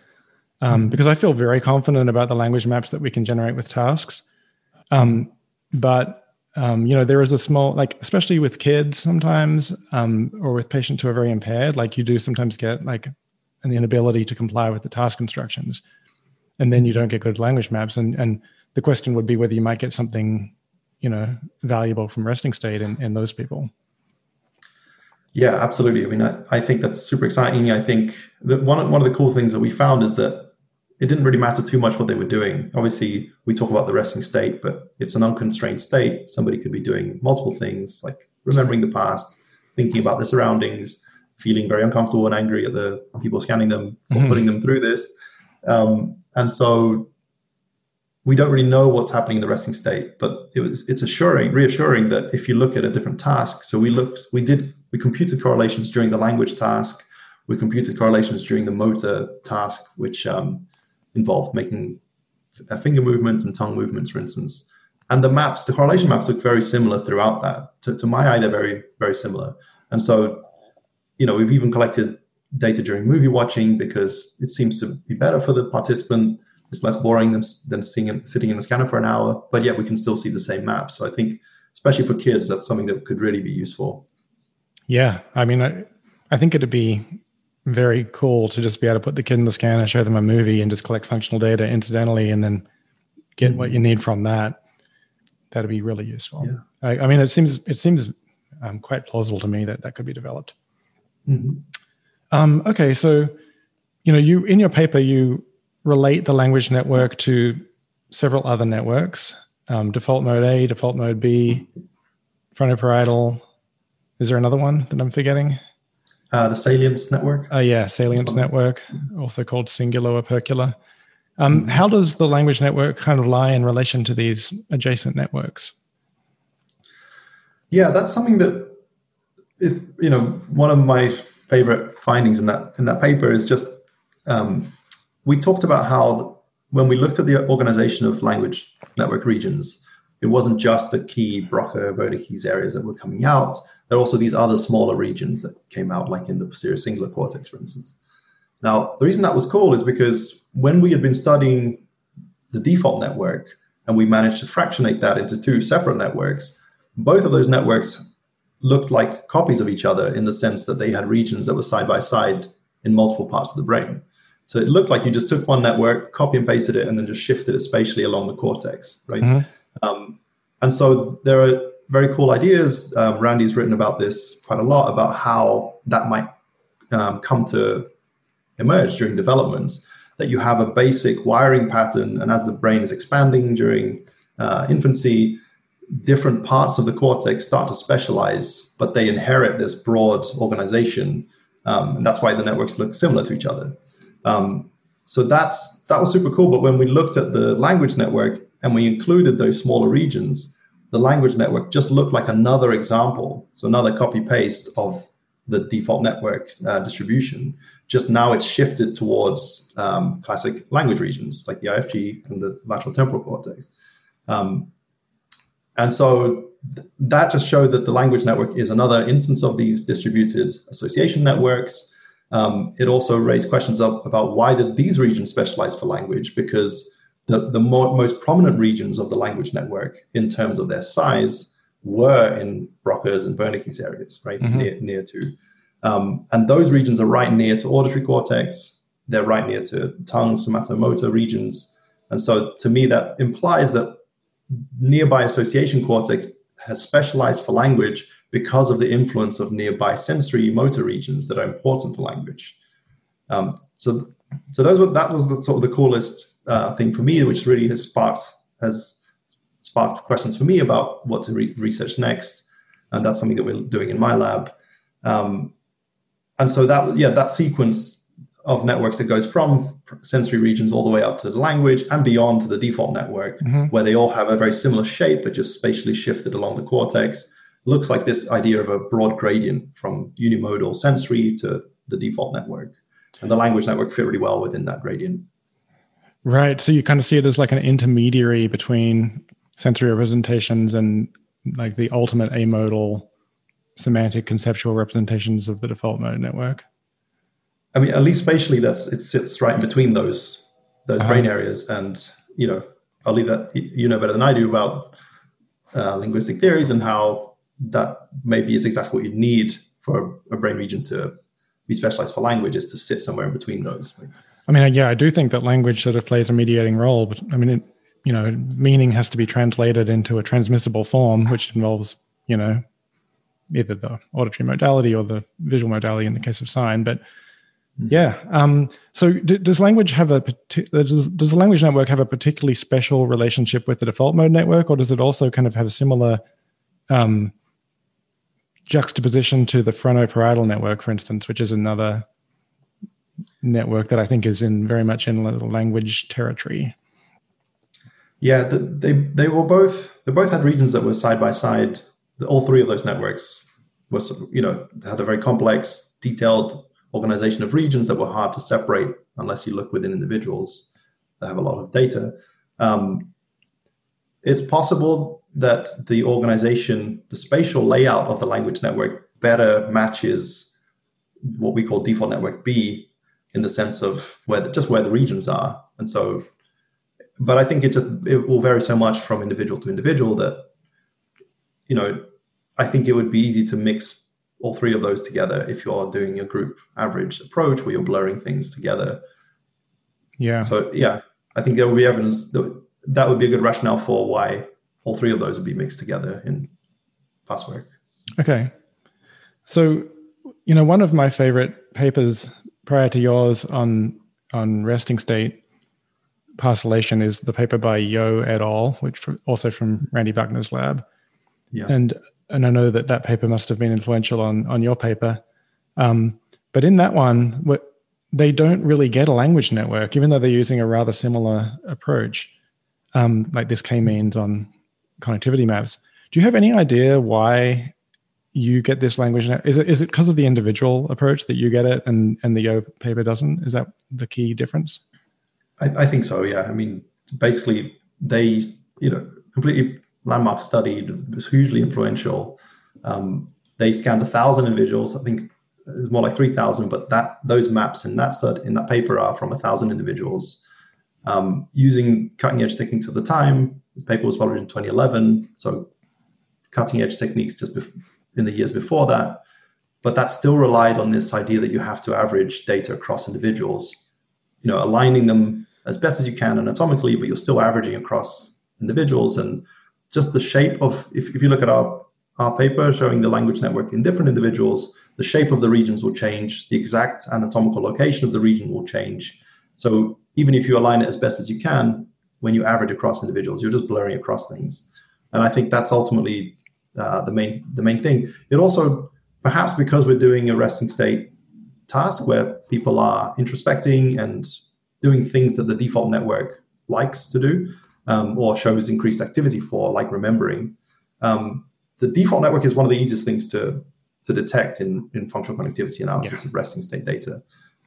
um, mm-hmm. because I feel very confident about the language maps that we can generate with tasks. Um, but um, you know, there is a small, like, especially with kids sometimes, um, or with patients who are very impaired, like you do sometimes get like an inability to comply with the task instructions, and then you don't get good language maps. And and the question would be whether you might get something, you know, valuable from resting state in, in those people. Yeah, absolutely. I mean, I, I think that's super exciting. I think that one of, one of the cool things that we found is that it didn't really matter too much what they were doing. Obviously, we talk about the resting state, but it's an unconstrained state. Somebody could be doing multiple things, like remembering the past, thinking about the surroundings, feeling very uncomfortable and angry at the people scanning them, mm-hmm. putting them through this. Um, and so we don't really know what's happening in the resting state, but it was it's assuring, reassuring that if you look at a different task, so we looked, we did, we computed correlations during the language task, we computed correlations during the motor task, which um, involved making finger movements and tongue movements, for instance. And the maps, the correlation maps look very similar throughout that. To, to my eye, they're very, very similar. And so, you know, we've even collected data during movie watching because it seems to be better for the participant. It's less boring than, than seeing, sitting in a scanner for an hour, but yet we can still see the same maps. So I think, especially for kids, that's something that could really be useful. Yeah. I mean, I, I think it'd be very cool to just be able to put the kid in the scanner, show them a movie, and just collect functional data incidentally, and then get mm-hmm. what you need from that. That'd be really useful. Yeah. I, I, mean, it seems it seems um, quite plausible to me that that could be developed. Mm-hmm. Um, okay, so you know, you in your paper you relate the language network to several other networks: um, default mode A, default mode B, frontoparietal. Is there another one that I'm forgetting? uh, the Salience network. Oh, uh, yeah, Salience network, also called Cingulo Opercular. Um. How does the language network kind of lie in relation to these adjacent networks? Yeah, that's something that is, you know, one of my favorite findings in that in that paper is just um, we talked about how when we looked at the organization of language network regions, it wasn't just the key Broca, Wernicke's areas that were coming out, there are also these other smaller regions that came out, like in the posterior cingulate cortex, for instance. Now, the reason that was cool is because when we had been studying the default network and we managed to fractionate that into two separate networks, both of those networks looked like copies of each other in the sense that they had regions that were side by side in multiple parts of the brain. So it looked like you just took one network, copy and pasted it, and then just shifted it spatially along the cortex, right? Mm-hmm. Um, and so there are very cool ideas. Um, Randy's written about this quite a lot about how that might um, come to emerge during developments. That you have a basic wiring pattern, and as the brain is expanding during uh, infancy, different parts of the cortex start to specialize, but they inherit this broad organization, um, and that's why the networks look similar to each other. Um, so that's that was super cool. But when we looked at the language network and we included those smaller regions, the language network just looked like another example. So another copy paste of the default network uh, distribution. Just now it's shifted towards um, classic language regions like the IFG and the lateral temporal cortex. Um, and so th- that just showed that the language network is another instance of these distributed association networks. Um, it also raised questions up about why did these regions specialize for language? Because the, the more, most prominent regions of the language network in terms of their size were in Broca's and Wernicke's areas, right, mm-hmm. near, near to. Um, and those regions are right near to auditory cortex. They're right near to tongue, somatomotor regions. And so to me, that implies that nearby association cortex has specialized for language because of the influence of nearby sensory motor regions that are important for language. Um, so, so those were, that was the, sort of the coolest uh, thing for me, which really has sparked has sparked questions for me about what to re- research next, and that's something that we're doing in my lab. Um, and so that yeah, that sequence of networks that goes from sensory regions all the way up to the language and beyond to the default network, mm-hmm. where they all have a very similar shape but just spatially shifted along the cortex. Looks like this idea of a broad gradient from unimodal sensory to the default network. And the language network fit really well within that gradient. Right. So you kind of see it as like an intermediary between sensory representations and like the ultimate amodal semantic conceptual representations of the default mode network. I mean, at least spatially, that's it sits right in between those those uh-huh. brain areas, and you know, I'll leave that you know better than I do about uh, linguistic theories and how that maybe is exactly what you need for a brain region to be specialized for language is to sit somewhere in between those. I mean, yeah, I do think that language sort of plays a mediating role, but I mean, it, you know, meaning has to be translated into a transmissible form, which involves, you know, either the auditory modality or the visual modality in the case of sign. But Hmm. Yeah. Um, so does language have a does, does the language network have a particularly special relationship with the default mode network, or does it also kind of have a similar um, juxtaposition to the frontoparietal network, for instance, which is another network that I think is in very much in language territory? Yeah, the, they they were both they both had regions that were side by side. All three of those networks was you know had a very complex, detailed organization of regions that were hard to separate unless you look within individuals that have a lot of data. Um, it's possible that the organization, the spatial layout of the language network better matches what we call default network B in the sense of where the, just where the regions are. And so, but I think it just it will vary so much from individual to individual that you know I think it would be easy to mix all three of those together if you're doing a group average approach where you're blurring things together. Yeah. So yeah, I think there will be evidence that that would be a good rationale for why all three of those would be mixed together in past work. Okay. So, you know, one of my favorite papers prior to yours on on resting state parcellation is the paper by Yeo et al., which also from Randy Buckner's lab. Yeah. And and I know that that paper must have been influential on on your paper. Um, but in that one, what, they don't really get a language network, even though they're using a rather similar approach, um, like this k-means on connectivity maps. Do you have any idea why you get this language? Net- is it is it because of the individual approach that you get it and and the paper doesn't? Is that the key difference? I, I think so. Yeah. I mean, basically, they you know completely landmark study was hugely influential. Um, they scanned a thousand individuals. I think it's more like three thousand, but that those maps in that stud, in that paper are from a thousand individuals um, using cutting edge techniques at the time. The paper was published in 2011, so cutting edge techniques just bef- in the years before that. But that still relied on this idea that you have to average data across individuals, you know, aligning them as best as you can anatomically, but you're still averaging across individuals and just the shape of if, if you look at our our paper showing the language network in different individuals, the shape of the regions will change, the exact anatomical location of the region will change. So even if you align it as best as you can, when you average across individuals, you're just blurring across things. And I think that's ultimately uh, the main the main thing. It also perhaps because we're doing a resting state task where people are introspecting and doing things that the default network likes to do, um, or shows increased activity for, like remembering. Um, the default network is one of the easiest things to to detect in, in functional connectivity analysis yeah. of resting state data.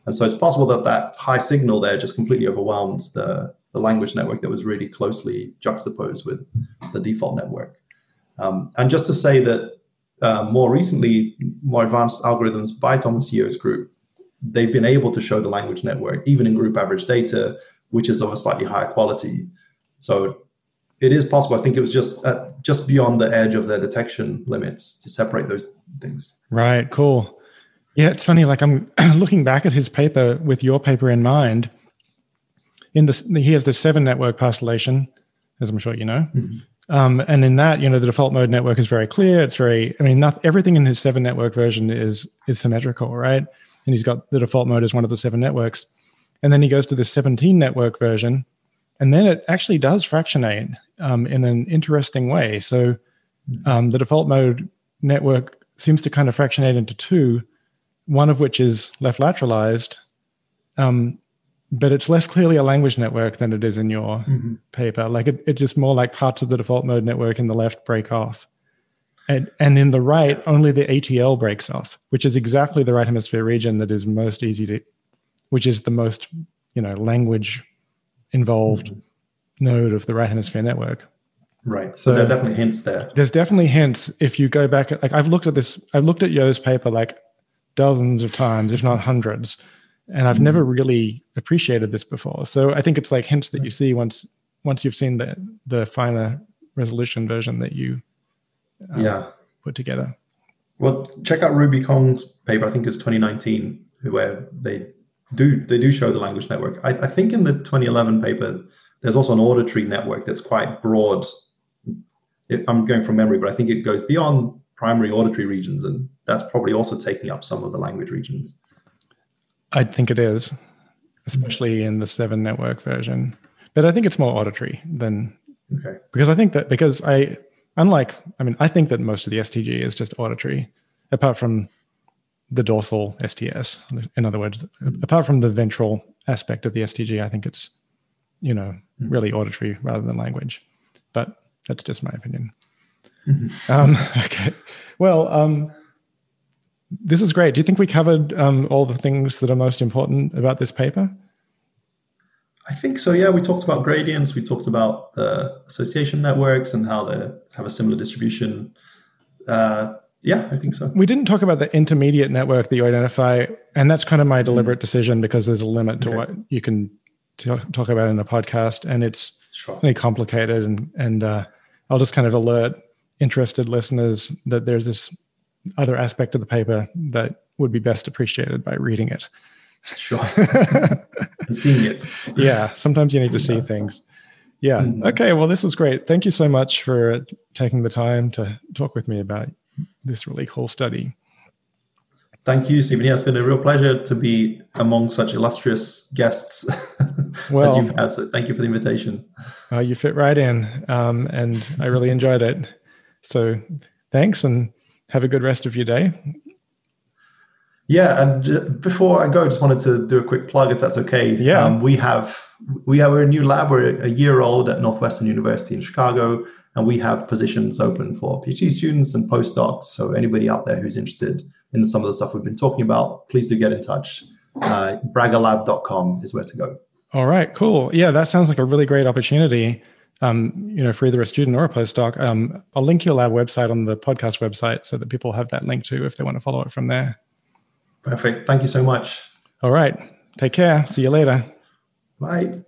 And so it's possible that that high signal there just completely overwhelms the, the language network that was really closely juxtaposed with the default network. Um, and just to say that uh, more recently, more advanced algorithms by Thomas Yeo's group, they've been able to show the language network, even in group average data, which is of a slightly higher quality. So it is possible. I think it was just at, just beyond the edge of their detection limits to separate those things. Right. Cool. Yeah, it's funny. Like I'm looking back at his paper with your paper in mind. In the he has the seven network parcellation, as I'm sure you know. Mm-hmm. Um, and in that, you know, the default mode network is very clear. It's very, I mean, not everything in his seven network version is is symmetrical, right? And he's got the default mode as one of the seven networks. And then he goes to the 17 network version, and then it actually does fractionate um, in an interesting way. So um, the default mode network seems to kind of fractionate into two, one of which is left lateralized, um, but it's less clearly a language network than it is in your mm-hmm. paper. Like it, it's just more like parts of the default mode network in the left break off. And, and in the right, only the ATL breaks off, which is exactly the right hemisphere region that is most easy to, which is the most, you know, language involved mm-hmm. node of the right hemisphere network. Right. So, so there are definitely hints there. There's definitely hints if you go back. Like I've looked at this, I've looked at Yeo's paper like dozens of times, if not hundreds, and I've never really appreciated this before. So I think it's like hints that you see once once you've seen the the finer resolution version that you uh, yeah put together. Well, check out Ruby Kong's paper. I think it's 2019, where they do they do show the language network. I, I think in the 2011 paper, there's also an auditory network that's quite broad. It, I'm going from memory, but I think it goes beyond primary auditory regions, and that's probably also taking up some of the language regions. I think it is, especially in the seven network version. But I think it's more auditory than okay. Because I think that because I unlike I mean I think that most of the STG is just auditory, apart from the dorsal STS. In other words, apart from the ventral aspect of the STG, I think it's you know mm-hmm. really auditory rather than language. But that's just my opinion. Mm-hmm. Um, okay. Well, um, this is great. Do you think we covered um, all the things that are most important about this paper? I think so. Yeah, we talked about gradients. We talked about the association networks and how they have a similar distribution. Uh, yeah, I think so. We didn't talk about the intermediate network that you identify, and that's kind of my deliberate mm. decision because there's a limit to okay. what you can t- talk about in a podcast, and it's sure. really complicated. And and uh, I'll just kind of alert interested listeners that there's this other aspect of the paper that would be best appreciated by reading it. Sure. and seeing it. Yeah. Sometimes you need to see things. Yeah. Mm-hmm. Okay. Well, this was great. Thank you so much for taking the time to talk with me about this really cool study. Thank you, Stephen. Yeah, it's been a real pleasure to be among such illustrious guests well, as you've had. So thank you for the invitation. Uh, you fit right in, um, and I really enjoyed it. So thanks, and have a good rest of your day. Yeah, and before I go, I just wanted to do a quick plug, if that's okay. Yeah, um, we have we have a new lab. We're a year old at Northwestern University in Chicago, and we have positions open for PhD students and postdocs. So anybody out there who's interested in some of the stuff we've been talking about, please do get in touch. Uh, bragalab.com is where to go. All right, cool. Yeah, that sounds like a really great opportunity um, you know, for either a student or a postdoc. Um, I'll link your lab website on the podcast website so that people have that link too if they want to follow it from there. Perfect. Thank you so much. All right. Take care. See you later. Bye.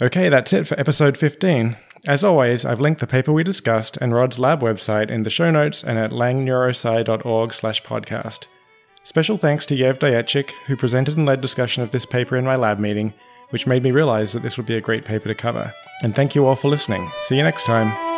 Okay, that's it for episode 15. As always, I've linked the paper we discussed and Rod's lab website in the show notes and at langneurosci.org slash podcast. Special thanks to Yev Dayetchik, who presented and led discussion of this paper in my lab meeting, which made me realize that this would be a great paper to cover. And thank you all for listening. See you next time.